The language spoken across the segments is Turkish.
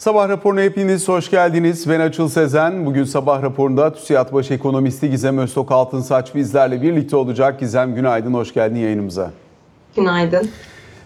Sabah raporuna hepiniz hoş geldiniz. Ben Açıl Sezen. Bugün sabah raporunda TÜSİAD Baş Ekonomisti Gizem Öztok Altınsaç bizlerle birlikte olacak. Gizem günaydın, hoş geldin yayınımıza. Günaydın.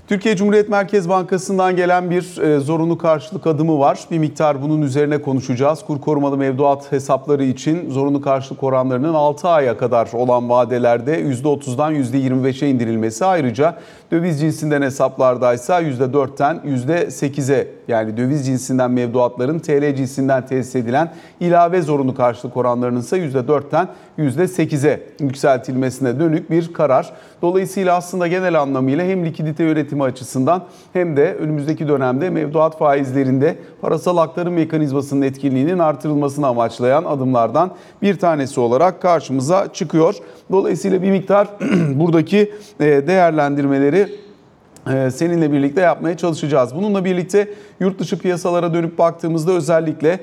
Türkiye Cumhuriyet Merkez Bankası'ndan gelen bir e, zorunlu karşılık adımı var. Bir miktar bunun üzerine konuşacağız. Kur korumalı mevduat hesapları için zorunlu karşılık oranlarının 6 aya kadar olan vadelerde %30'dan %25'e indirilmesi. Ayrıca döviz cinsinden hesaplardaysa %4'ten %8'e yani döviz cinsinden mevduatların TL cinsinden tesis edilen ilave zorunlu karşılık oranlarının ise %4'ten %8'e yükseltilmesine dönük bir karar. Dolayısıyla aslında genel anlamıyla hem likidite yönetimi açısından hem de önümüzdeki dönemde mevduat faizlerinde parasal aktarım mekanizmasının etkinliğinin artırılmasını amaçlayan adımlardan bir tanesi olarak karşımıza çıkıyor. Dolayısıyla bir miktar buradaki değerlendirmeleri seninle birlikte yapmaya çalışacağız. Bununla birlikte yurt dışı piyasalara dönüp baktığımızda özellikle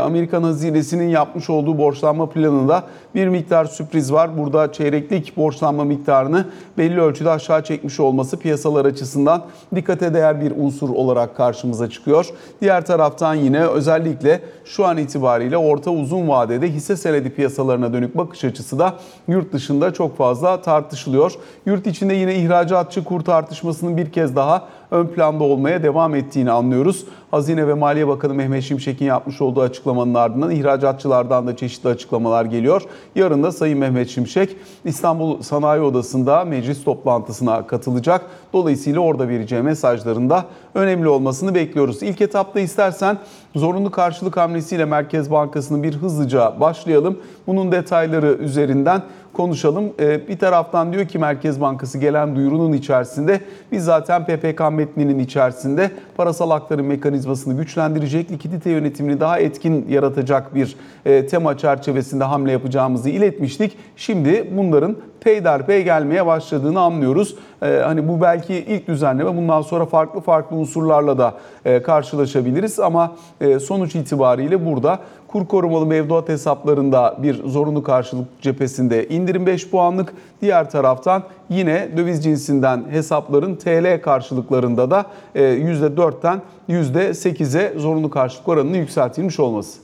Amerikan hazinesinin yapmış olduğu borçlanma planında bir miktar sürpriz var. Burada çeyreklik borçlanma miktarını belli ölçüde aşağı çekmiş olması piyasalar açısından dikkate değer bir unsur olarak karşımıza çıkıyor. Diğer taraftan yine özellikle şu an itibariyle orta uzun vadede hisse senedi piyasalarına dönük bakış açısı da yurt dışında çok fazla tartışılıyor. Yurt içinde yine ihracatçı kur tartışmasının bir kez daha ön planda olmaya devam ettiğini anlıyoruz. Hazine ve Maliye Bakanı Mehmet Şimşek'in yapmış olduğu açıklamanın ardından ihracatçılardan da çeşitli açıklamalar geliyor. Yarın da Sayın Mehmet Şimşek İstanbul Sanayi Odası'nda meclis toplantısına katılacak. Dolayısıyla orada vereceği mesajların da önemli olmasını bekliyoruz. İlk etapta istersen zorunlu karşılık hamlesiyle Merkez Bankası'nın bir hızlıca başlayalım. Bunun detayları üzerinden konuşalım. Bir taraftan diyor ki Merkez Bankası gelen duyurunun içerisinde biz zaten PPK metninin içerisinde parasal aktarım mekanizmasını güçlendirecek, likidite yönetimini daha etkin yaratacak bir tema çerçevesinde hamle yapacağımızı iletmiştik. Şimdi bunların peyderpey gelmeye başladığını anlıyoruz. Ee, hani bu belki ilk düzenleme bundan sonra farklı farklı unsurlarla da e, karşılaşabiliriz ama e, sonuç itibariyle burada kur korumalı mevduat hesaplarında bir zorunlu karşılık cephesinde indirim 5 puanlık. Diğer taraftan yine döviz cinsinden hesapların TL karşılıklarında da %4'ten %8'e zorunlu karşılık oranının yükseltilmiş olması.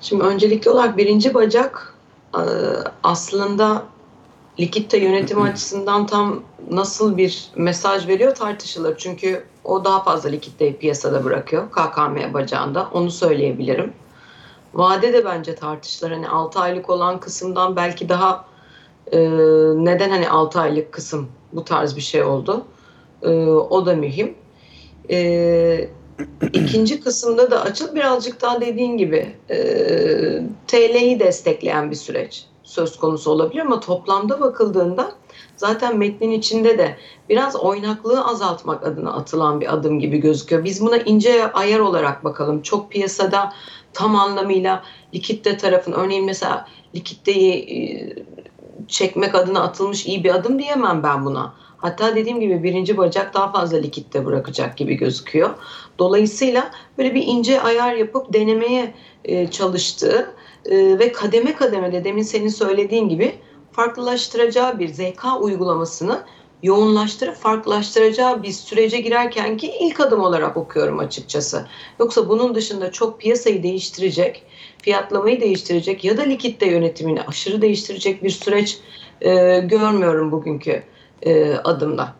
Şimdi öncelikli olarak birinci bacak aslında likitte yönetimi açısından tam nasıl bir mesaj veriyor tartışılır. Çünkü o daha fazla likitteyi piyasada bırakıyor KKM bacağında onu söyleyebilirim. Vade de bence tartışılır. Hani 6 aylık olan kısımdan belki daha e, neden hani 6 aylık kısım bu tarz bir şey oldu. E, o da mühim. E, ikinci kısımda da açıl birazcık daha dediğin gibi e, TL'yi destekleyen bir süreç söz konusu olabilir ama toplamda bakıldığında zaten metnin içinde de biraz oynaklığı azaltmak adına atılan bir adım gibi gözüküyor. Biz buna ince ayar olarak bakalım. Çok piyasada tam anlamıyla likitte tarafın örneğin mesela likitteyi çekmek adına atılmış iyi bir adım diyemem ben buna. Hatta dediğim gibi birinci bacak daha fazla likitte bırakacak gibi gözüküyor. Dolayısıyla böyle bir ince ayar yapıp denemeye çalıştığı ve kademe kademe de demin senin söylediğin gibi farklılaştıracağı bir ZK uygulamasını yoğunlaştırıp farklılaştıracağı bir sürece girerken ki ilk adım olarak okuyorum açıkçası. Yoksa bunun dışında çok piyasayı değiştirecek, fiyatlamayı değiştirecek ya da likitte yönetimini aşırı değiştirecek bir süreç e, görmüyorum bugünkü e, adımda.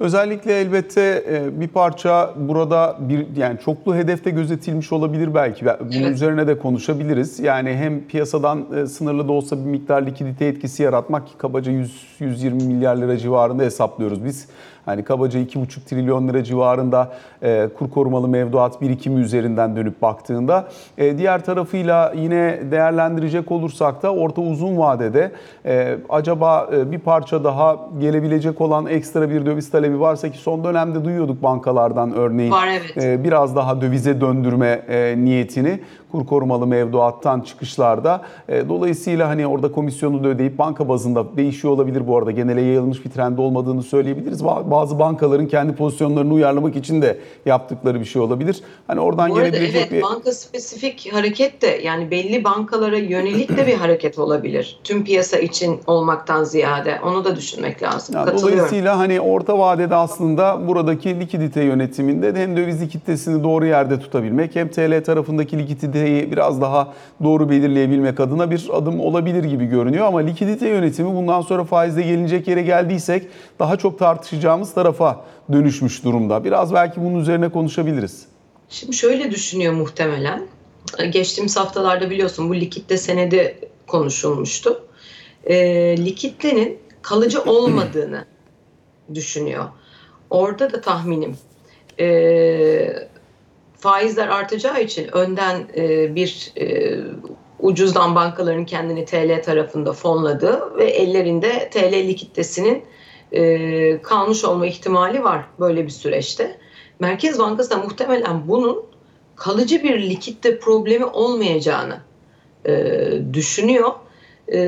Özellikle elbette bir parça burada bir yani çoklu hedefte gözetilmiş olabilir belki. Bunun evet. üzerine de konuşabiliriz. Yani hem piyasadan sınırlı da olsa bir miktar likidite etkisi yaratmak ki kabaca 100 120 milyar lira civarında hesaplıyoruz biz. Hani kabaca 2,5 trilyon lira civarında e, kur korumalı mevduat birikimi üzerinden dönüp baktığında e, diğer tarafıyla yine değerlendirecek olursak da orta uzun vadede e, acaba e, bir parça daha gelebilecek olan ekstra bir döviz talebi varsa ki son dönemde duyuyorduk bankalardan örneğin Var, evet. e, biraz daha dövize döndürme e, niyetini. Kur korumalı mevduattan çıkışlarda. E, dolayısıyla hani orada komisyonu da ödeyip banka bazında değişiyor olabilir bu arada. Genele yayılmış bir trend olmadığını söyleyebiliriz. Ba- Bazı bankaların kendi pozisyonlarını uyarlamak için de yaptıkları bir şey olabilir. Hani oradan Bu arada gelebilecek evet bir banka spesifik hareket de yani belli bankalara yönelik de bir hareket olabilir. Tüm piyasa için olmaktan ziyade onu da düşünmek lazım. Ya Katılıyorum. Dolayısıyla hani orta vadede aslında buradaki likidite yönetiminde de hem döviz likiditesini doğru yerde tutabilmek hem TL tarafındaki likiditeyi biraz daha doğru belirleyebilmek adına bir adım olabilir gibi görünüyor. Ama likidite yönetimi bundan sonra faizde gelinecek yere geldiysek daha çok tartışacağımız tarafa dönüşmüş durumda. Biraz belki bunun üzerine konuşabiliriz. Şimdi şöyle düşünüyor muhtemelen. Geçtiğimiz haftalarda biliyorsun bu likitte senedi konuşulmuştu. E, likitlenin kalıcı olmadığını düşünüyor. Orada da tahminim e, faizler artacağı için önden e, bir e, ucuzdan bankaların kendini TL tarafında fonladığı ve ellerinde TL likiditesinin e, kalmış olma ihtimali var böyle bir süreçte. Merkez Bankası da muhtemelen bunun kalıcı bir likitte problemi olmayacağını e, düşünüyor. E,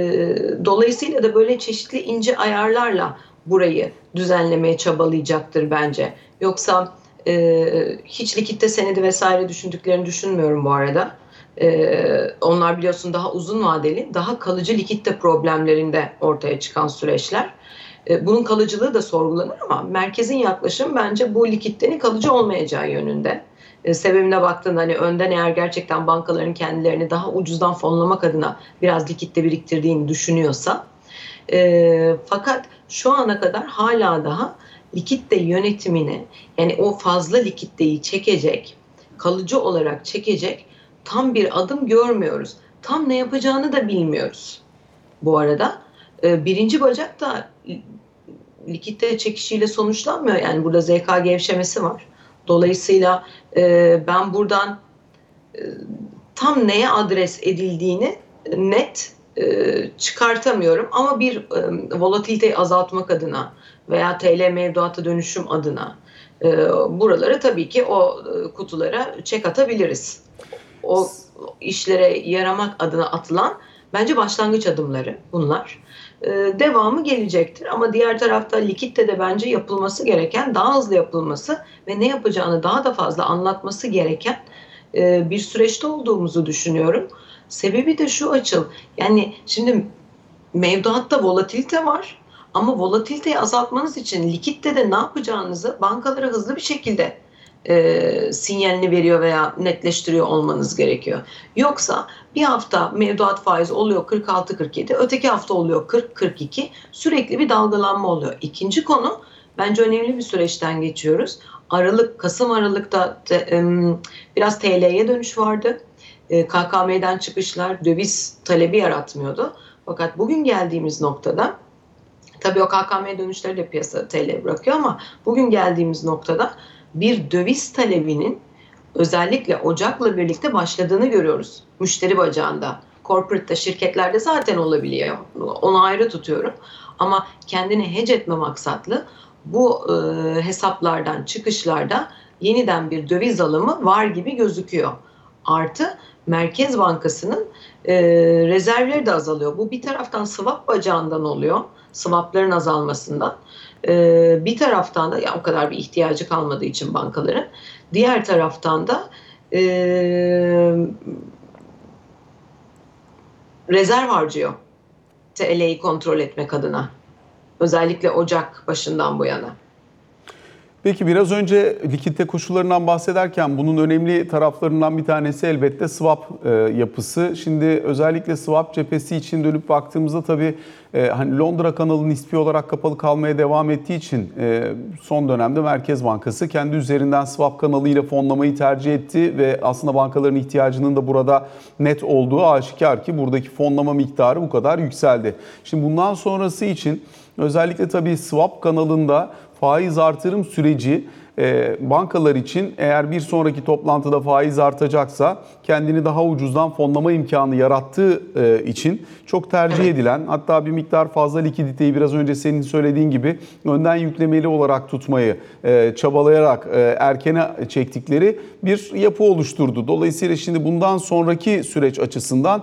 dolayısıyla da böyle çeşitli ince ayarlarla burayı düzenlemeye çabalayacaktır bence. Yoksa e, hiç likitte senedi vesaire düşündüklerini düşünmüyorum bu arada. E, onlar biliyorsun daha uzun vadeli, daha kalıcı likitte problemlerinde ortaya çıkan süreçler. E, bunun kalıcılığı da sorgulanır ama merkezin yaklaşım bence bu likiditenin kalıcı olmayacağı yönünde. E, sebebine baktığında hani önden eğer gerçekten bankaların kendilerini daha ucuzdan fonlamak adına biraz likitte biriktirdiğini düşünüyorsa e, fakat şu ana kadar hala daha likitte yönetimine yani o fazla likitteyi çekecek, kalıcı olarak çekecek tam bir adım görmüyoruz. Tam ne yapacağını da bilmiyoruz. Bu arada e, birinci bacak da likitte çekişiyle sonuçlanmıyor. Yani burada ZK gevşemesi var. Dolayısıyla e, ben buradan e, tam neye adres edildiğini net çıkartamıyorum. Ama bir volatiliteyi azaltmak adına veya TL mevduata dönüşüm adına e, buralara tabii ki o e, kutulara çek atabiliriz. O işlere yaramak adına atılan bence başlangıç adımları bunlar. E, devamı gelecektir ama diğer tarafta likitte de bence yapılması gereken daha hızlı yapılması ve ne yapacağını daha da fazla anlatması gereken e, bir süreçte olduğumuzu düşünüyorum. Sebebi de şu açıl. Yani şimdi mevduatta volatilite var ama volatiliteyi azaltmanız için likitte de ne yapacağınızı bankalara hızlı bir şekilde e, sinyalini veriyor veya netleştiriyor olmanız gerekiyor. Yoksa bir hafta mevduat faiz oluyor 46-47, öteki hafta oluyor 40-42 sürekli bir dalgalanma oluyor. İkinci konu bence önemli bir süreçten geçiyoruz. Aralık, Kasım Aralık'ta te, e, biraz TL'ye dönüş vardı. E, KKM'den çıkışlar döviz talebi yaratmıyordu. Fakat bugün geldiğimiz noktada tabii o KKM dönüşleri de piyasa TL bırakıyor ama bugün geldiğimiz noktada bir döviz talebinin özellikle Ocak'la birlikte başladığını görüyoruz. Müşteri bacağında. Corporate'da, şirketlerde zaten olabiliyor. Onu ayrı tutuyorum. Ama kendini hedge etme maksatlı bu e, hesaplardan çıkışlarda yeniden bir döviz alımı var gibi gözüküyor. Artı Merkez Bankası'nın e, rezervleri de azalıyor. Bu bir taraftan swap bacağından oluyor. Swapların azalmasından. E, bir taraftan da ya o kadar bir ihtiyacı kalmadığı için bankaların. Diğer taraftan da e, rezerv harcıyor. TL'yi kontrol etmek adına. Özellikle Ocak başından bu yana. Peki biraz önce likitte koşullarından bahsederken bunun önemli taraflarından bir tanesi elbette swap e, yapısı. Şimdi özellikle swap cephesi için dönüp baktığımızda tabii e, hani Londra kanalı nispi olarak kapalı kalmaya devam ettiği için e, son dönemde Merkez Bankası kendi üzerinden swap kanalıyla fonlamayı tercih etti ve aslında bankaların ihtiyacının da burada net olduğu aşikar ki buradaki fonlama miktarı bu kadar yükseldi. Şimdi bundan sonrası için özellikle tabii swap kanalında faiz artırım süreci e, bankalar için eğer bir sonraki toplantıda faiz artacaksa kendini daha ucuzdan fonlama imkanı yarattığı e, için çok tercih edilen hatta bir miktar fazla likiditeyi biraz önce senin söylediğin gibi önden yüklemeli olarak tutmayı e, çabalayarak erkene çektikleri bir yapı oluşturdu. Dolayısıyla şimdi bundan sonraki süreç açısından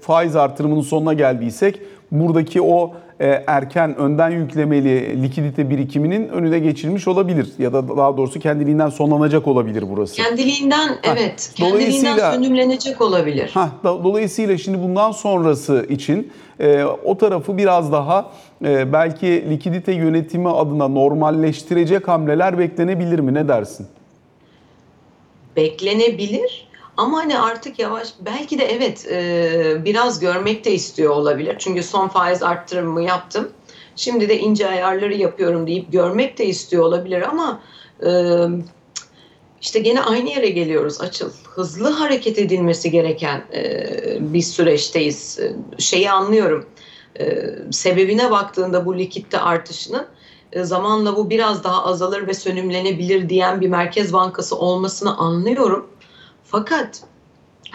faiz artırımının sonuna geldiysek buradaki o e, erken önden yüklemeli likidite birikiminin önüne geçilmiş olabilir ya da daha doğrusu kendiliğinden sonlanacak olabilir burası. Kendiliğinden evet, dolayısıyla- kendiliğinden sönümlenecek olabilir. Da- dolayısıyla şimdi bundan sonrası için e, o tarafı biraz daha e, belki likidite yönetimi adına normalleştirecek hamleler beklenebilir mi? Ne dersin? beklenebilir ama hani artık yavaş belki de evet e, biraz görmek de istiyor olabilir. Çünkü son faiz arttırımı yaptım. Şimdi de ince ayarları yapıyorum deyip görmek de istiyor olabilir ama e, işte gene aynı yere geliyoruz açıl. Hızlı hareket edilmesi gereken e, bir süreçteyiz. Şeyi anlıyorum. E, sebebine baktığında bu likitte artışının e, zamanla bu biraz daha azalır ve sönümlenebilir diyen bir merkez bankası olmasını anlıyorum. Fakat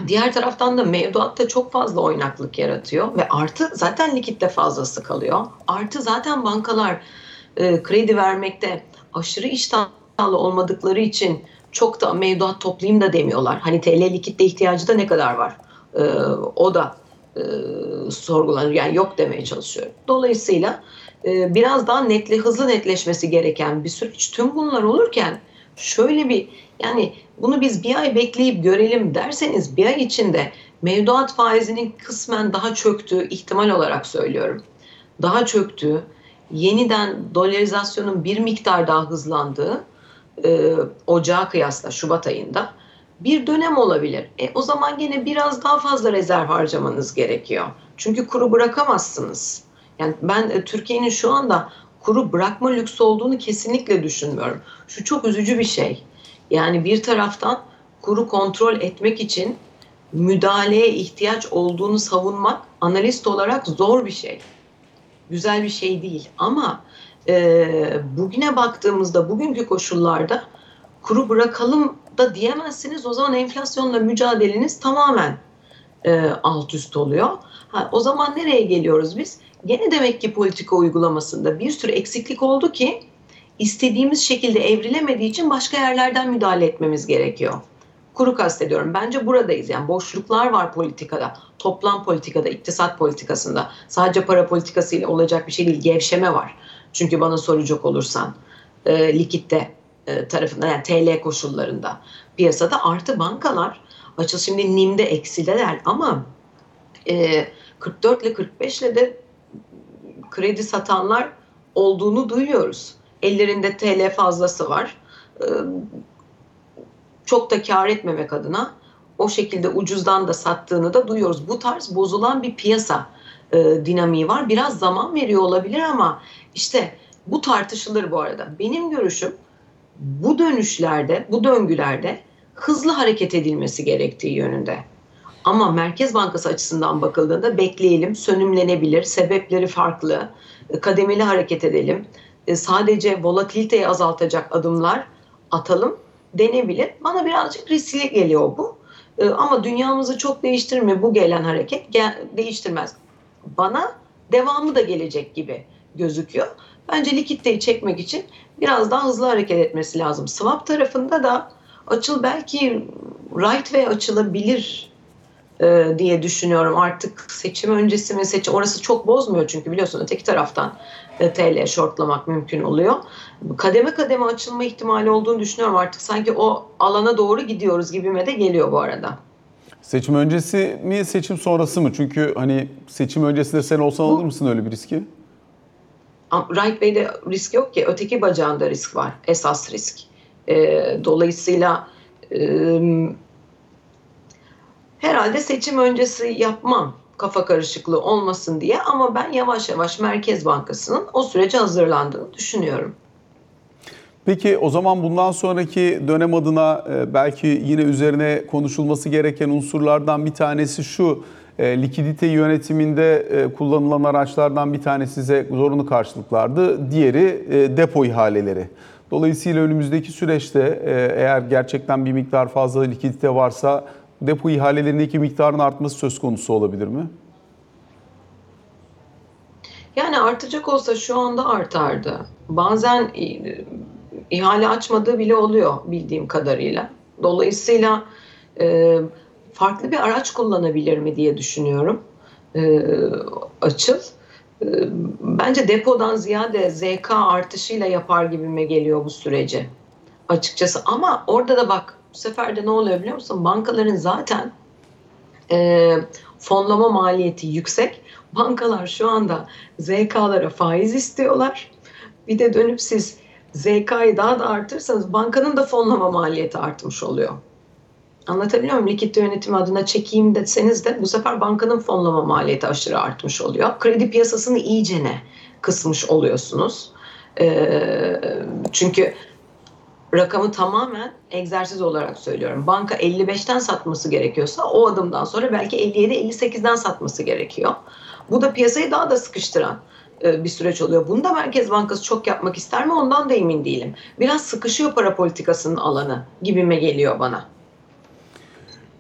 diğer taraftan da mevduatta çok fazla oynaklık yaratıyor ve artı zaten likitte fazlası kalıyor. Artı zaten bankalar e, kredi vermekte aşırı iştahlı olmadıkları için çok da mevduat toplayayım da demiyorlar. Hani TL likitte ihtiyacı da ne kadar var? E, o da e, sorgulanıyor. Yani yok demeye çalışıyorum. Dolayısıyla e, biraz daha netli, hızlı netleşmesi gereken bir süreç. Tüm bunlar olurken şöyle bir yani bunu biz bir ay bekleyip görelim derseniz bir ay içinde mevduat faizinin kısmen daha çöktüğü ihtimal olarak söylüyorum. Daha çöktüğü, yeniden dolarizasyonun bir miktar daha hızlandığı e, ocağa kıyasla Şubat ayında bir dönem olabilir. E, o zaman gene biraz daha fazla rezerv harcamanız gerekiyor. Çünkü kuru bırakamazsınız. Yani ben e, Türkiye'nin şu anda kuru bırakma lüksü olduğunu kesinlikle düşünmüyorum. Şu çok üzücü bir şey. Yani bir taraftan kuru kontrol etmek için müdahaleye ihtiyaç olduğunu savunmak analist olarak zor bir şey. Güzel bir şey değil ama e, bugüne baktığımızda bugünkü koşullarda kuru bırakalım da diyemezsiniz. O zaman enflasyonla mücadeleniz tamamen e, alt üst oluyor. Ha, o zaman nereye geliyoruz biz? Gene demek ki politika uygulamasında bir sürü eksiklik oldu ki istediğimiz şekilde evrilemediği için başka yerlerden müdahale etmemiz gerekiyor. Kuru kastediyorum. Bence buradayız. Yani boşluklar var politikada. Toplam politikada, iktisat politikasında. Sadece para politikasıyla olacak bir şey değil. Gevşeme var. Çünkü bana soracak olursan e, likitte e, tarafında yani TL koşullarında piyasada artı bankalar açıl şimdi NİM'de eksideler ama e, 44 ile 45 ile de kredi satanlar olduğunu duyuyoruz. Ellerinde TL fazlası var. E, çok da kar etmemek adına o şekilde ucuzdan da sattığını da duyuyoruz. Bu tarz bozulan bir piyasa e, dinamiği var. Biraz zaman veriyor olabilir ama işte bu tartışılır bu arada. Benim görüşüm bu dönüşlerde, bu döngülerde hızlı hareket edilmesi gerektiği yönünde. Ama Merkez Bankası açısından bakıldığında bekleyelim, sönümlenebilir, sebepleri farklı, e, kademeli hareket edelim, e, sadece volatiliteyi azaltacak adımlar atalım denebilir. Bana birazcık riskli geliyor bu. E, Ama dünyamızı çok değiştirmiyor bu gelen hareket. Gel- değiştirmez. Bana devamlı da gelecek gibi gözüküyor. Bence likiditeyi çekmek için biraz daha hızlı hareket etmesi lazım. Swap tarafında da açıl belki right way açılabilir e, diye düşünüyorum. Artık seçim öncesi mi seçim orası çok bozmuyor çünkü biliyorsun öteki taraftan TL shortlamak mümkün oluyor. Kademe kademe açılma ihtimali olduğunu düşünüyorum artık sanki o alana doğru gidiyoruz gibime de geliyor bu arada. Seçim öncesi mi, seçim sonrası mı? Çünkü hani seçim öncesinde sen olsan alır mısın öyle bir riski? Right Way'de risk yok ki. Öteki bacağında risk var. Esas risk. E, dolayısıyla e, herhalde seçim öncesi yapmam kafa karışıklığı olmasın diye ama ben yavaş yavaş Merkez Bankası'nın o sürece hazırlandığını düşünüyorum. Peki o zaman bundan sonraki dönem adına e, belki yine üzerine konuşulması gereken unsurlardan bir tanesi şu. E, likidite yönetiminde e, kullanılan araçlardan bir tanesi size zorunlu karşılıklardı. Diğeri depo ihaleleri. Dolayısıyla önümüzdeki süreçte eğer gerçekten bir miktar fazla likidite varsa depo ihalelerindeki miktarın artması söz konusu olabilir mi? Yani artacak olsa şu anda artardı. Bazen ihale açmadığı bile oluyor bildiğim kadarıyla. Dolayısıyla e, farklı bir araç kullanabilir mi diye düşünüyorum. E, açıl. E, bence depodan ziyade ZK artışıyla yapar gibime geliyor bu süreci. Açıkçası ama orada da bak bu sefer de ne oluyor biliyor musun? Bankaların zaten e, fonlama maliyeti yüksek. Bankalar şu anda ZK'lara faiz istiyorlar. Bir de dönüp siz ZK'yı daha da artırsanız bankanın da fonlama maliyeti artmış oluyor. Anlatabiliyor muyum? Likitte yönetimi adına çekeyim deseniz de bu sefer bankanın fonlama maliyeti aşırı artmış oluyor. Kredi piyasasını iyicene kısmış oluyorsunuz. Ee, çünkü rakamı tamamen egzersiz olarak söylüyorum. Banka 55'ten satması gerekiyorsa o adımdan sonra belki 57-58'den satması gerekiyor. Bu da piyasayı daha da sıkıştıran e, bir süreç oluyor. Bunu da Merkez Bankası çok yapmak ister mi ondan da emin değilim. Biraz sıkışıyor para politikasının alanı gibime geliyor bana.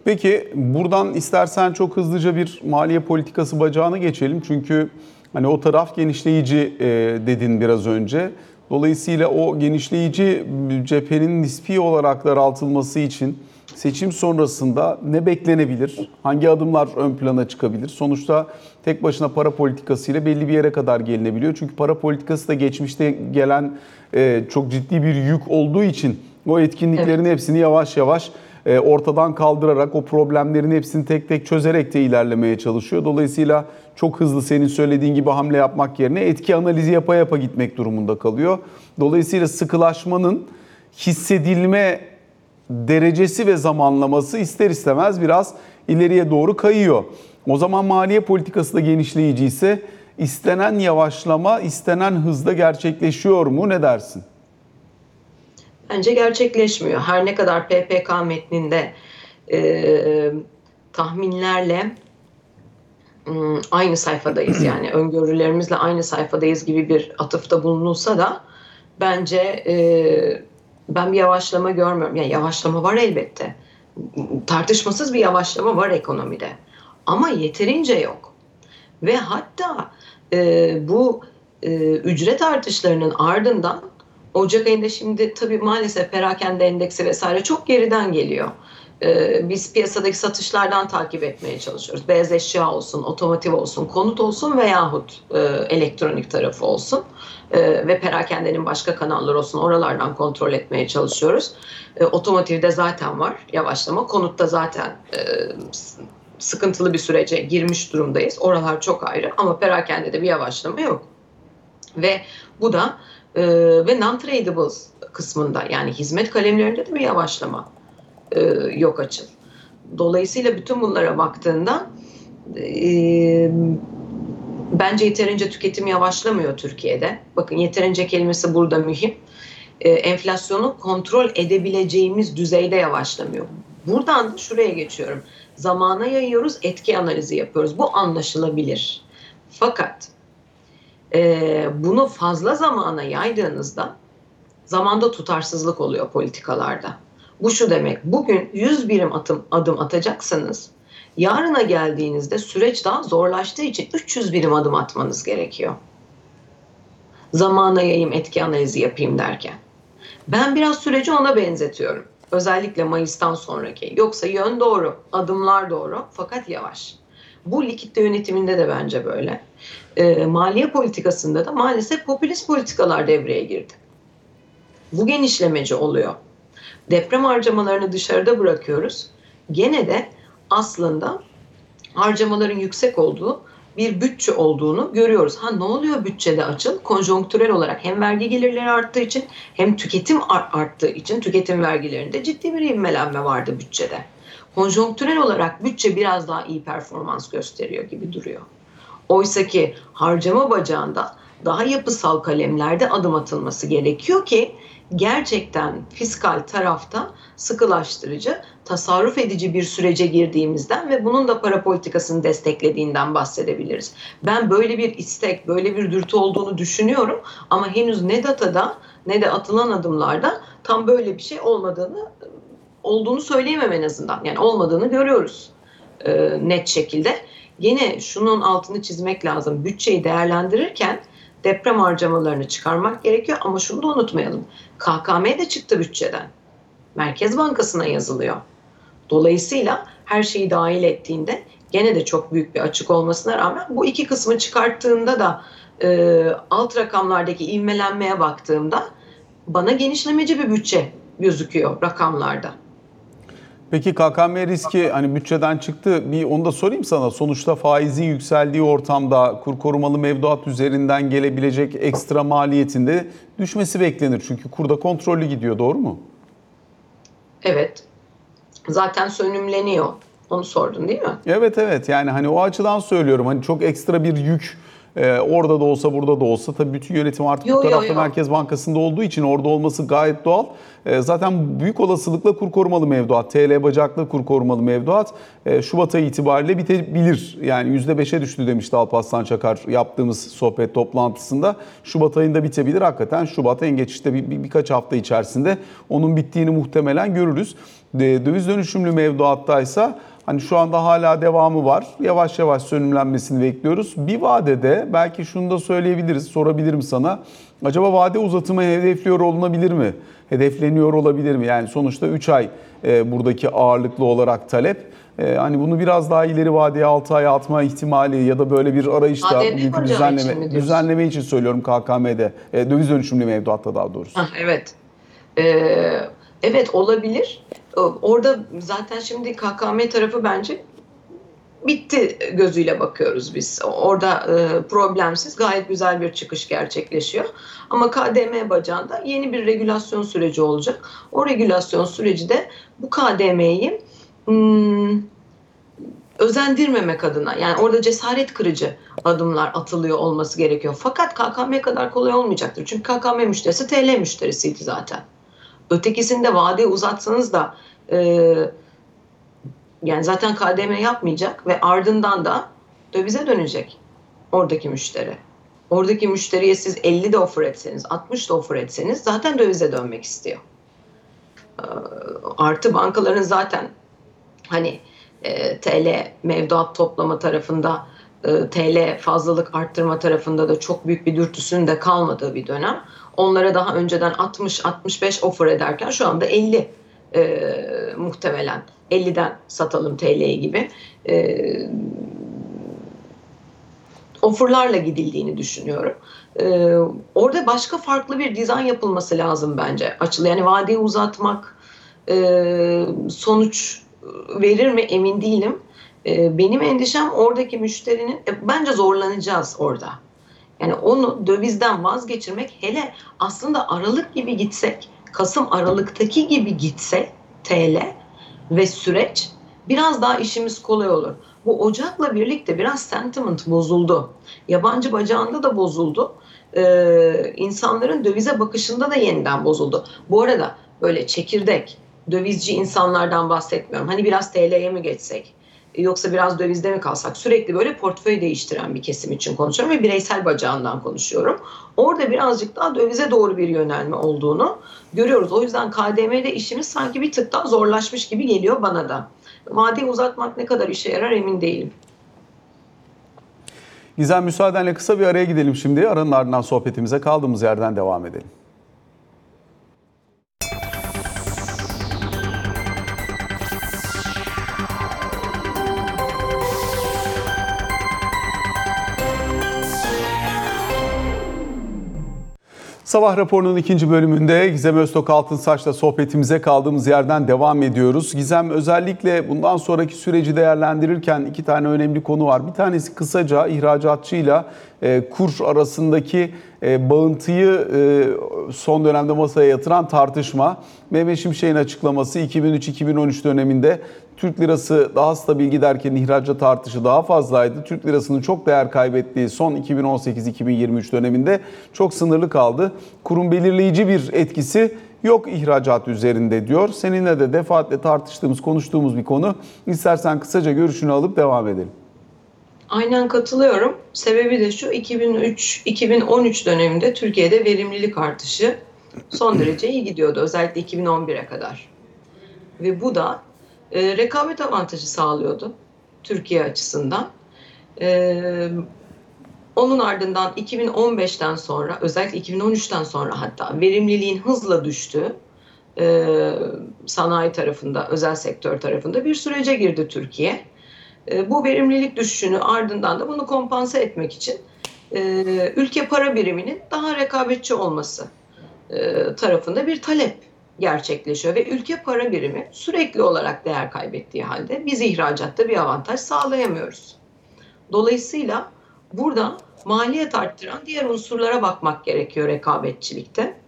Peki buradan istersen çok hızlıca bir maliye politikası bacağına geçelim. Çünkü hani o taraf genişleyici e, dedin biraz önce. Dolayısıyla o genişleyici cephenin nispi olarak daraltılması için seçim sonrasında ne beklenebilir? Hangi adımlar ön plana çıkabilir? Sonuçta tek başına para politikası ile belli bir yere kadar gelinebiliyor. Çünkü para politikası da geçmişte gelen e, çok ciddi bir yük olduğu için o etkinliklerin evet. hepsini yavaş yavaş ortadan kaldırarak o problemlerin hepsini tek tek çözerek de ilerlemeye çalışıyor. Dolayısıyla çok hızlı senin söylediğin gibi hamle yapmak yerine etki analizi yapa yapa gitmek durumunda kalıyor. Dolayısıyla sıkılaşmanın hissedilme derecesi ve zamanlaması ister istemez biraz ileriye doğru kayıyor. O zaman maliye politikası da genişleyici ise istenen yavaşlama istenen hızda gerçekleşiyor mu ne dersin? Bence gerçekleşmiyor. Her ne kadar PPK metninde e, tahminlerle aynı sayfadayız yani öngörülerimizle aynı sayfadayız gibi bir atıfta bulunulsa da bence e, ben bir yavaşlama görmüyorum. Yani yavaşlama var elbette. Tartışmasız bir yavaşlama var ekonomide. Ama yeterince yok. Ve hatta e, bu e, ücret artışlarının ardından Ocak ayında şimdi tabii maalesef perakende endeksi vesaire çok geriden geliyor. Ee, biz piyasadaki satışlardan takip etmeye çalışıyoruz. Beyaz eşya olsun, otomotiv olsun, konut olsun veyahut e, elektronik tarafı olsun e, ve perakendenin başka kanalları olsun oralardan kontrol etmeye çalışıyoruz. E, otomotivde zaten var yavaşlama, konutta zaten e, sıkıntılı bir sürece girmiş durumdayız. Oralar çok ayrı ama perakende bir yavaşlama yok. Ve bu da e, ve non-tradables kısmında yani hizmet kalemlerinde de bir yavaşlama e, yok açıl. Dolayısıyla bütün bunlara baktığında e, bence yeterince tüketim yavaşlamıyor Türkiye'de. Bakın yeterince kelimesi burada mühim. E, enflasyonu kontrol edebileceğimiz düzeyde yavaşlamıyor. Buradan şuraya geçiyorum. Zamana yayıyoruz, etki analizi yapıyoruz. Bu anlaşılabilir. Fakat e, bunu fazla zamana yaydığınızda zamanda tutarsızlık oluyor politikalarda. Bu şu demek, bugün 100 birim atım, adım atacaksanız yarına geldiğinizde süreç daha zorlaştığı için 300 birim adım atmanız gerekiyor. Zamana yayayım, etki analizi yapayım derken. Ben biraz süreci ona benzetiyorum. Özellikle Mayıs'tan sonraki. Yoksa yön doğru, adımlar doğru fakat yavaş. Bu likitte yönetiminde de bence böyle. E, maliye politikasında da maalesef popülist politikalar devreye girdi. Bu genişlemeci oluyor. Deprem harcamalarını dışarıda bırakıyoruz. Gene de aslında harcamaların yüksek olduğu bir bütçe olduğunu görüyoruz. Ha ne oluyor bütçede açıl? Konjonktürel olarak hem vergi gelirleri arttığı için hem tüketim arttığı için tüketim vergilerinde ciddi bir ivmelenme vardı bütçede konjonktürel olarak bütçe biraz daha iyi performans gösteriyor gibi duruyor. Oysa ki harcama bacağında daha yapısal kalemlerde adım atılması gerekiyor ki gerçekten fiskal tarafta sıkılaştırıcı, tasarruf edici bir sürece girdiğimizden ve bunun da para politikasını desteklediğinden bahsedebiliriz. Ben böyle bir istek, böyle bir dürtü olduğunu düşünüyorum ama henüz ne datada ne de atılan adımlarda tam böyle bir şey olmadığını olduğunu söyleyemem en azından. Yani olmadığını görüyoruz e, net şekilde. Yine şunun altını çizmek lazım. Bütçeyi değerlendirirken deprem harcamalarını çıkarmak gerekiyor ama şunu da unutmayalım. KKM de çıktı bütçeden. Merkez Bankası'na yazılıyor. Dolayısıyla her şeyi dahil ettiğinde gene de çok büyük bir açık olmasına rağmen bu iki kısmı çıkarttığında da e, alt rakamlardaki ivmelenmeye baktığımda bana genişlemeci bir bütçe gözüküyor rakamlarda. Peki KKM riski hani bütçeden çıktı. Bir onu da sorayım sana. Sonuçta faizin yükseldiği ortamda kur korumalı mevduat üzerinden gelebilecek ekstra maliyetinde düşmesi beklenir. Çünkü kurda kontrollü gidiyor doğru mu? Evet. Zaten sönümleniyor. Onu sordun değil mi? Evet evet yani hani o açıdan söylüyorum. Hani çok ekstra bir yük ee, orada da olsa burada da olsa tabii bütün yönetim artık Yo, bu tarafta yo, yo. Merkez Bankası'nda olduğu için orada olması gayet doğal. Ee, zaten büyük olasılıkla kur korumalı mevduat, TL bacaklı kur korumalı mevduat e, Şubat ayı itibariyle bitebilir. Yani %5'e düştü demişti Alparslan Çakar yaptığımız sohbet toplantısında. Şubat ayında bitebilir. Hakikaten Şubat en geç işte bir, bir- birkaç hafta içerisinde onun bittiğini muhtemelen görürüz. De- Döviz dönüşümlü mevduattaysa Hani şu anda hala devamı var. Yavaş yavaş sönümlenmesini bekliyoruz. Bir vadede belki şunu da söyleyebiliriz, sorabilirim sana. Acaba vade uzatımı hedefliyor olunabilir mi? Hedefleniyor olabilir mi? Yani sonuçta 3 ay e, buradaki ağırlıklı olarak talep. E, hani bunu biraz daha ileri vadeye 6 ay atma ihtimali ya da böyle bir arayışta için mi düzenleme, diyorsun? düzenleme için söylüyorum KKM'de. E, döviz dönüşümlü mevduatta daha doğrusu. Hah, evet. Ee, evet olabilir. Ee, Orada zaten şimdi KKM tarafı bence bitti gözüyle bakıyoruz biz. Orada e, problemsiz gayet güzel bir çıkış gerçekleşiyor. Ama KDM bacağında yeni bir regülasyon süreci olacak. O regülasyon süreci de bu KDM'yi hmm, özendirmemek adına yani orada cesaret kırıcı adımlar atılıyor olması gerekiyor. Fakat KKM kadar kolay olmayacaktır. Çünkü KKM müşterisi TL müşterisiydi zaten. Ötekisinde vade uzatsanız da e, yani zaten KDM yapmayacak ve ardından da dövize dönecek oradaki müşteri. Oradaki müşteriye siz 50 de offer etseniz, 60 da offer etseniz zaten dövize dönmek istiyor. Ee, Artı bankaların zaten hani e, TL mevduat toplama tarafında e, TL fazlalık arttırma tarafında da çok büyük bir dürtüsünün de kalmadığı bir dönem. Onlara daha önceden 60-65 offer ederken şu anda 50 e, muhtemelen 50'den satalım TL'yi gibi e, offerlarla gidildiğini düşünüyorum. E, orada başka farklı bir dizayn yapılması lazım bence. Açılı yani vadeyi uzatmak e, sonuç verir mi emin değilim. E, benim endişem oradaki müşterinin e, bence zorlanacağız orada. Yani onu dövizden vazgeçirmek hele aslında Aralık gibi gitsek, Kasım Aralık'taki gibi gitse TL ve süreç biraz daha işimiz kolay olur. Bu Ocak'la birlikte biraz sentiment bozuldu. Yabancı bacağında da bozuldu. Ee, insanların dövize bakışında da yeniden bozuldu. Bu arada böyle çekirdek, dövizci insanlardan bahsetmiyorum. Hani biraz TL'ye mi geçsek? Yoksa biraz dövizde mi kalsak? Sürekli böyle portföy değiştiren bir kesim için konuşuyorum ve bireysel bacağından konuşuyorum. Orada birazcık daha dövize doğru bir yönelme olduğunu görüyoruz. O yüzden KDM'de işimiz sanki bir tık daha zorlaşmış gibi geliyor bana da. Vadeyi uzatmak ne kadar işe yarar emin değilim. Gizem müsaadenle kısa bir araya gidelim şimdi. Aranın ardından sohbetimize kaldığımız yerden devam edelim. Sabah raporunun ikinci bölümünde Gizem Öztok Altınsaç'la sohbetimize kaldığımız yerden devam ediyoruz. Gizem özellikle bundan sonraki süreci değerlendirirken iki tane önemli konu var. Bir tanesi kısaca ihracatçıyla kur arasındaki e, bağıntıyı e, son dönemde masaya yatıran tartışma. Mehmet Şimşek'in açıklaması 2003-2013 döneminde Türk lirası daha stabil giderken ihracat artışı daha fazlaydı. Türk lirasının çok değer kaybettiği son 2018-2023 döneminde çok sınırlı kaldı. Kurun belirleyici bir etkisi yok ihracat üzerinde diyor. Seninle de defaatle tartıştığımız, konuştuğumuz bir konu. İstersen kısaca görüşünü alıp devam edelim. Aynen katılıyorum. Sebebi de şu 2003-2013 döneminde Türkiye'de verimlilik artışı son derece iyi gidiyordu. Özellikle 2011'e kadar. Ve bu da e, rekabet avantajı sağlıyordu Türkiye açısından. E, onun ardından 2015'ten sonra özellikle 2013'ten sonra hatta verimliliğin hızla düştüğü e, sanayi tarafında, özel sektör tarafında bir sürece girdi Türkiye. E, bu verimlilik düşüşünü ardından da bunu kompanse etmek için e, ülke para biriminin daha rekabetçi olması e, tarafında bir talep gerçekleşiyor ve ülke para birimi sürekli olarak değer kaybettiği halde biz ihracatta bir avantaj sağlayamıyoruz. Dolayısıyla burada maliyet arttıran diğer unsurlara bakmak gerekiyor rekabetçilikte.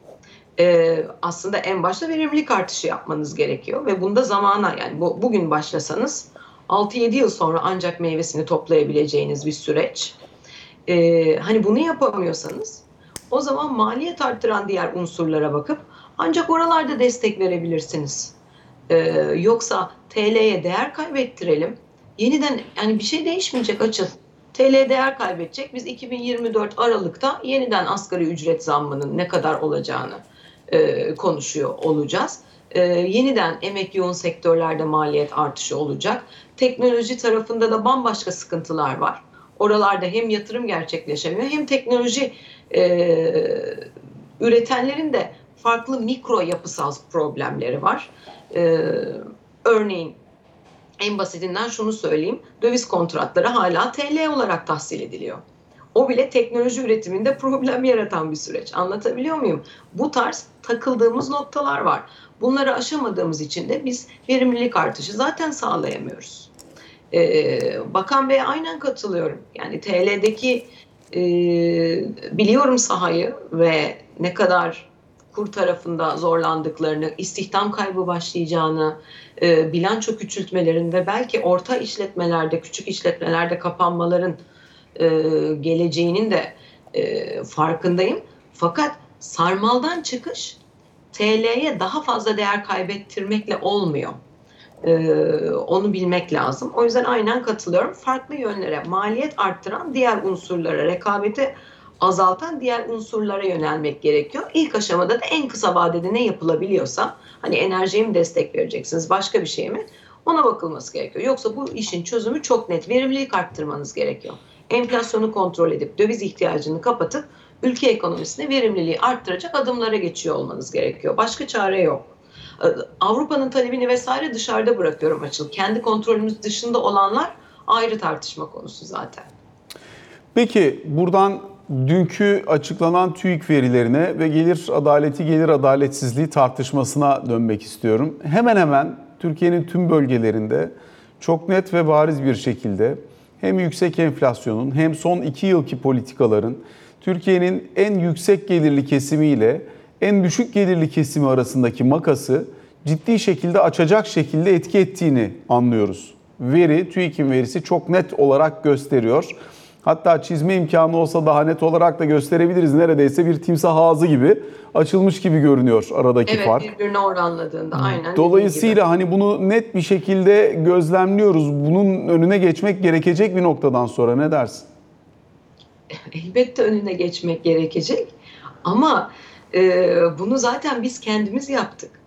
Ee, aslında en başta verimlilik artışı yapmanız gerekiyor ve bunda zamana yani bu, bugün başlasanız 6-7 yıl sonra ancak meyvesini toplayabileceğiniz bir süreç. Ee, hani bunu yapamıyorsanız o zaman maliyet arttıran diğer unsurlara bakıp ancak oralarda destek verebilirsiniz. Ee, yoksa TL'ye değer kaybettirelim. Yeniden yani bir şey değişmeyecek açıl. TL değer kaybedecek. Biz 2024 Aralık'ta yeniden asgari ücret zammının ne kadar olacağını e, konuşuyor olacağız. E, yeniden emek yoğun sektörlerde maliyet artışı olacak. Teknoloji tarafında da bambaşka sıkıntılar var. Oralarda hem yatırım gerçekleşemiyor hem teknoloji e, üretenlerin de farklı mikro yapısal problemleri var. E, örneğin en basitinden şunu söyleyeyim. Döviz kontratları hala TL olarak tahsil ediliyor. O bile teknoloji üretiminde problem yaratan bir süreç. Anlatabiliyor muyum? Bu tarz takıldığımız noktalar var. Bunları aşamadığımız için de biz verimlilik artışı zaten sağlayamıyoruz. Ee, Bakan Bey'e aynen katılıyorum. Yani TL'deki e, biliyorum sahayı ve ne kadar kur tarafında zorlandıklarını, istihdam kaybı başlayacağını, e, bilanço küçültmelerin ve belki orta işletmelerde, küçük işletmelerde kapanmaların e, geleceğinin de e, farkındayım. Fakat sarmaldan çıkış TL'ye daha fazla değer kaybettirmekle olmuyor. E, onu bilmek lazım. O yüzden aynen katılıyorum. Farklı yönlere maliyet arttıran diğer unsurlara, rekabeti azaltan diğer unsurlara yönelmek gerekiyor. İlk aşamada da en kısa vadede ne yapılabiliyorsa hani enerjiye mi destek vereceksiniz başka bir şey mi ona bakılması gerekiyor. Yoksa bu işin çözümü çok net. Verimlilik arttırmanız gerekiyor. Enflasyonu kontrol edip döviz ihtiyacını kapatıp ülke ekonomisine verimliliği arttıracak adımlara geçiyor olmanız gerekiyor. Başka çare yok. Avrupa'nın talebini vesaire dışarıda bırakıyorum açıl. Kendi kontrolümüz dışında olanlar ayrı tartışma konusu zaten. Peki buradan dünkü açıklanan TÜİK verilerine ve gelir adaleti gelir adaletsizliği tartışmasına dönmek istiyorum. Hemen hemen Türkiye'nin tüm bölgelerinde çok net ve bariz bir şekilde hem yüksek enflasyonun hem son iki yılki politikaların Türkiye'nin en yüksek gelirli kesimiyle en düşük gelirli kesimi arasındaki makası ciddi şekilde açacak şekilde etki ettiğini anlıyoruz. Veri, TÜİK'in verisi çok net olarak gösteriyor. Hatta çizme imkanı olsa daha net olarak da gösterebiliriz. Neredeyse bir timsah ağzı gibi açılmış gibi görünüyor aradaki evet, fark. Evet birbirine oranladığında aynen. Dolayısıyla hani bunu net bir şekilde gözlemliyoruz. Bunun önüne geçmek gerekecek bir noktadan sonra ne dersin? Elbette önüne geçmek gerekecek. Ama e, bunu zaten biz kendimiz yaptık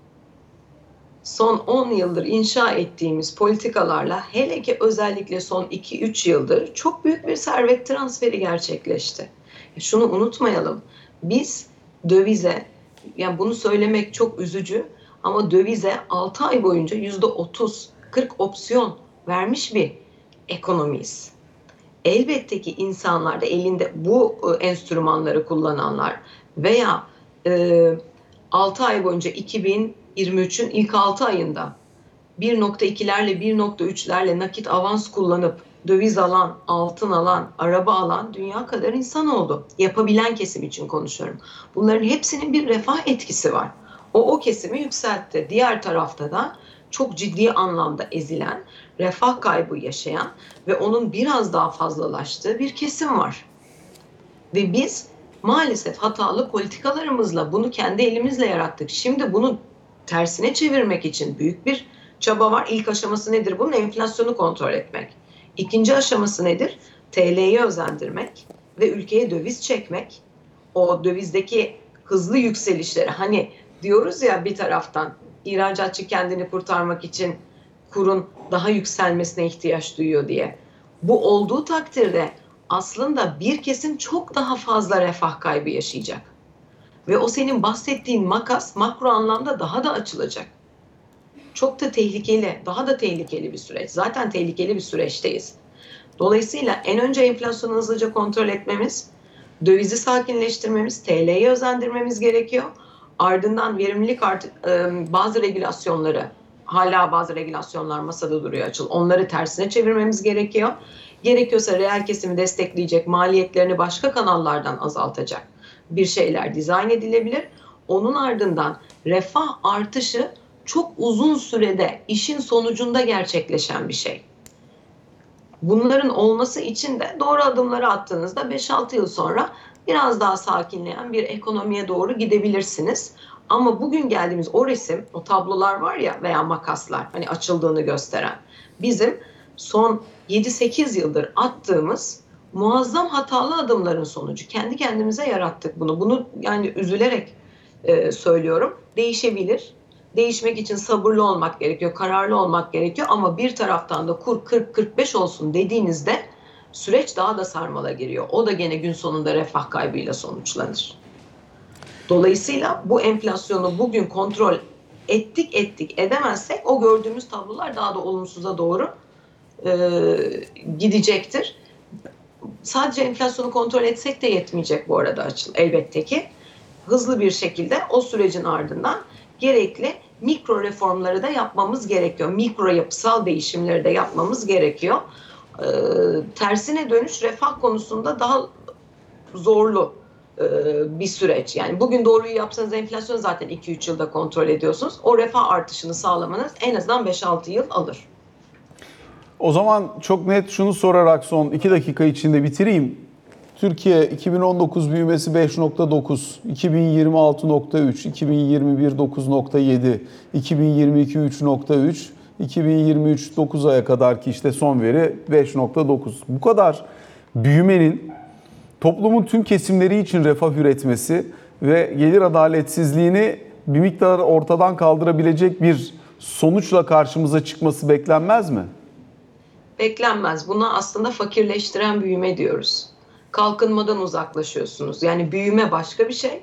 son 10 yıldır inşa ettiğimiz politikalarla hele ki özellikle son 2-3 yıldır çok büyük bir servet transferi gerçekleşti. Şunu unutmayalım. Biz dövize yani bunu söylemek çok üzücü ama dövize 6 ay boyunca %30 40 opsiyon vermiş bir ekonomiyiz. Elbette ki insanlar da elinde bu e, enstrümanları kullananlar veya e, 6 ay boyunca 2000 23'ün ilk 6 ayında 1.2'lerle 1.3'lerle nakit avans kullanıp döviz alan, altın alan, araba alan dünya kadar insan oldu. Yapabilen kesim için konuşuyorum. Bunların hepsinin bir refah etkisi var. O o kesimi yükseltti. Diğer tarafta da çok ciddi anlamda ezilen, refah kaybı yaşayan ve onun biraz daha fazlalaştığı bir kesim var. Ve biz maalesef hatalı politikalarımızla bunu kendi elimizle yarattık. Şimdi bunu tersine çevirmek için büyük bir çaba var. İlk aşaması nedir? Bunun enflasyonu kontrol etmek. İkinci aşaması nedir? TL'yi özendirmek ve ülkeye döviz çekmek. O dövizdeki hızlı yükselişleri hani diyoruz ya bir taraftan ihracatçı kendini kurtarmak için kurun daha yükselmesine ihtiyaç duyuyor diye. Bu olduğu takdirde aslında bir kesim çok daha fazla refah kaybı yaşayacak. Ve o senin bahsettiğin makas makro anlamda daha da açılacak. Çok da tehlikeli, daha da tehlikeli bir süreç. Zaten tehlikeli bir süreçteyiz. Dolayısıyla en önce enflasyonu hızlıca kontrol etmemiz, dövizi sakinleştirmemiz, TL'yi özendirmemiz gerekiyor. Ardından verimlilik artı, bazı regülasyonları, hala bazı regülasyonlar masada duruyor açıl. Onları tersine çevirmemiz gerekiyor. Gerekiyorsa reel kesimi destekleyecek, maliyetlerini başka kanallardan azaltacak bir şeyler dizayn edilebilir. Onun ardından refah artışı çok uzun sürede işin sonucunda gerçekleşen bir şey. Bunların olması için de doğru adımları attığınızda 5-6 yıl sonra biraz daha sakinleyen bir ekonomiye doğru gidebilirsiniz. Ama bugün geldiğimiz o resim, o tablolar var ya veya makaslar hani açıldığını gösteren bizim son 7-8 yıldır attığımız muazzam hatalı adımların sonucu. Kendi kendimize yarattık bunu. Bunu yani üzülerek e, söylüyorum. Değişebilir. Değişmek için sabırlı olmak gerekiyor, kararlı olmak gerekiyor ama bir taraftan da kur 40-45 olsun dediğinizde süreç daha da sarmala giriyor. O da gene gün sonunda refah kaybıyla sonuçlanır. Dolayısıyla bu enflasyonu bugün kontrol ettik ettik edemezsek o gördüğümüz tablolar daha da olumsuza doğru e, gidecektir. Sadece enflasyonu kontrol etsek de yetmeyecek bu arada elbette ki. Hızlı bir şekilde o sürecin ardından gerekli mikro reformları da yapmamız gerekiyor. Mikro yapısal değişimleri de yapmamız gerekiyor. Ee, tersine dönüş refah konusunda daha zorlu e, bir süreç. Yani bugün doğruyu yapsanız enflasyon zaten 2-3 yılda kontrol ediyorsunuz. O refah artışını sağlamanız en azından 5-6 yıl alır. O zaman çok net şunu sorarak son 2 dakika içinde bitireyim. Türkiye 2019 büyümesi 5.9, 2020 6.3, 2021 9.7, 2022 3.3, 2023 9 aya kadar ki işte son veri 5.9. Bu kadar büyümenin toplumun tüm kesimleri için refah üretmesi ve gelir adaletsizliğini bir miktar ortadan kaldırabilecek bir sonuçla karşımıza çıkması beklenmez mi? Beklenmez. Buna aslında fakirleştiren büyüme diyoruz. Kalkınmadan uzaklaşıyorsunuz. Yani büyüme başka bir şey.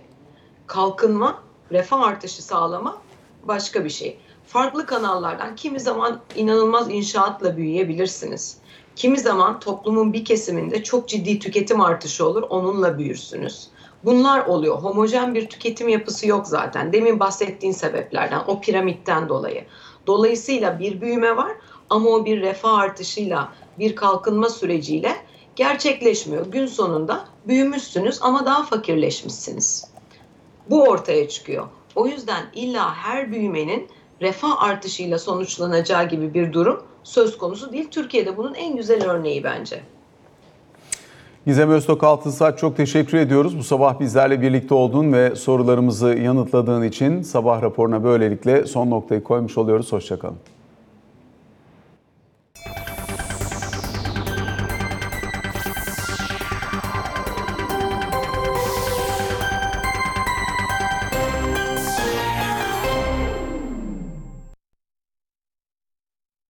Kalkınma, refah artışı sağlama başka bir şey. Farklı kanallardan kimi zaman inanılmaz inşaatla büyüyebilirsiniz. Kimi zaman toplumun bir kesiminde çok ciddi tüketim artışı olur, onunla büyürsünüz. Bunlar oluyor. Homojen bir tüketim yapısı yok zaten. Demin bahsettiğin sebeplerden, o piramitten dolayı. Dolayısıyla bir büyüme var ama o bir refah artışıyla, bir kalkınma süreciyle gerçekleşmiyor. Gün sonunda büyümüşsünüz ama daha fakirleşmişsiniz. Bu ortaya çıkıyor. O yüzden illa her büyümenin refah artışıyla sonuçlanacağı gibi bir durum söz konusu değil. Türkiye'de bunun en güzel örneği bence. Gizem Öztok Altınsaç çok teşekkür ediyoruz. Bu sabah bizlerle birlikte olduğun ve sorularımızı yanıtladığın için sabah raporuna böylelikle son noktayı koymuş oluyoruz. Hoşçakalın.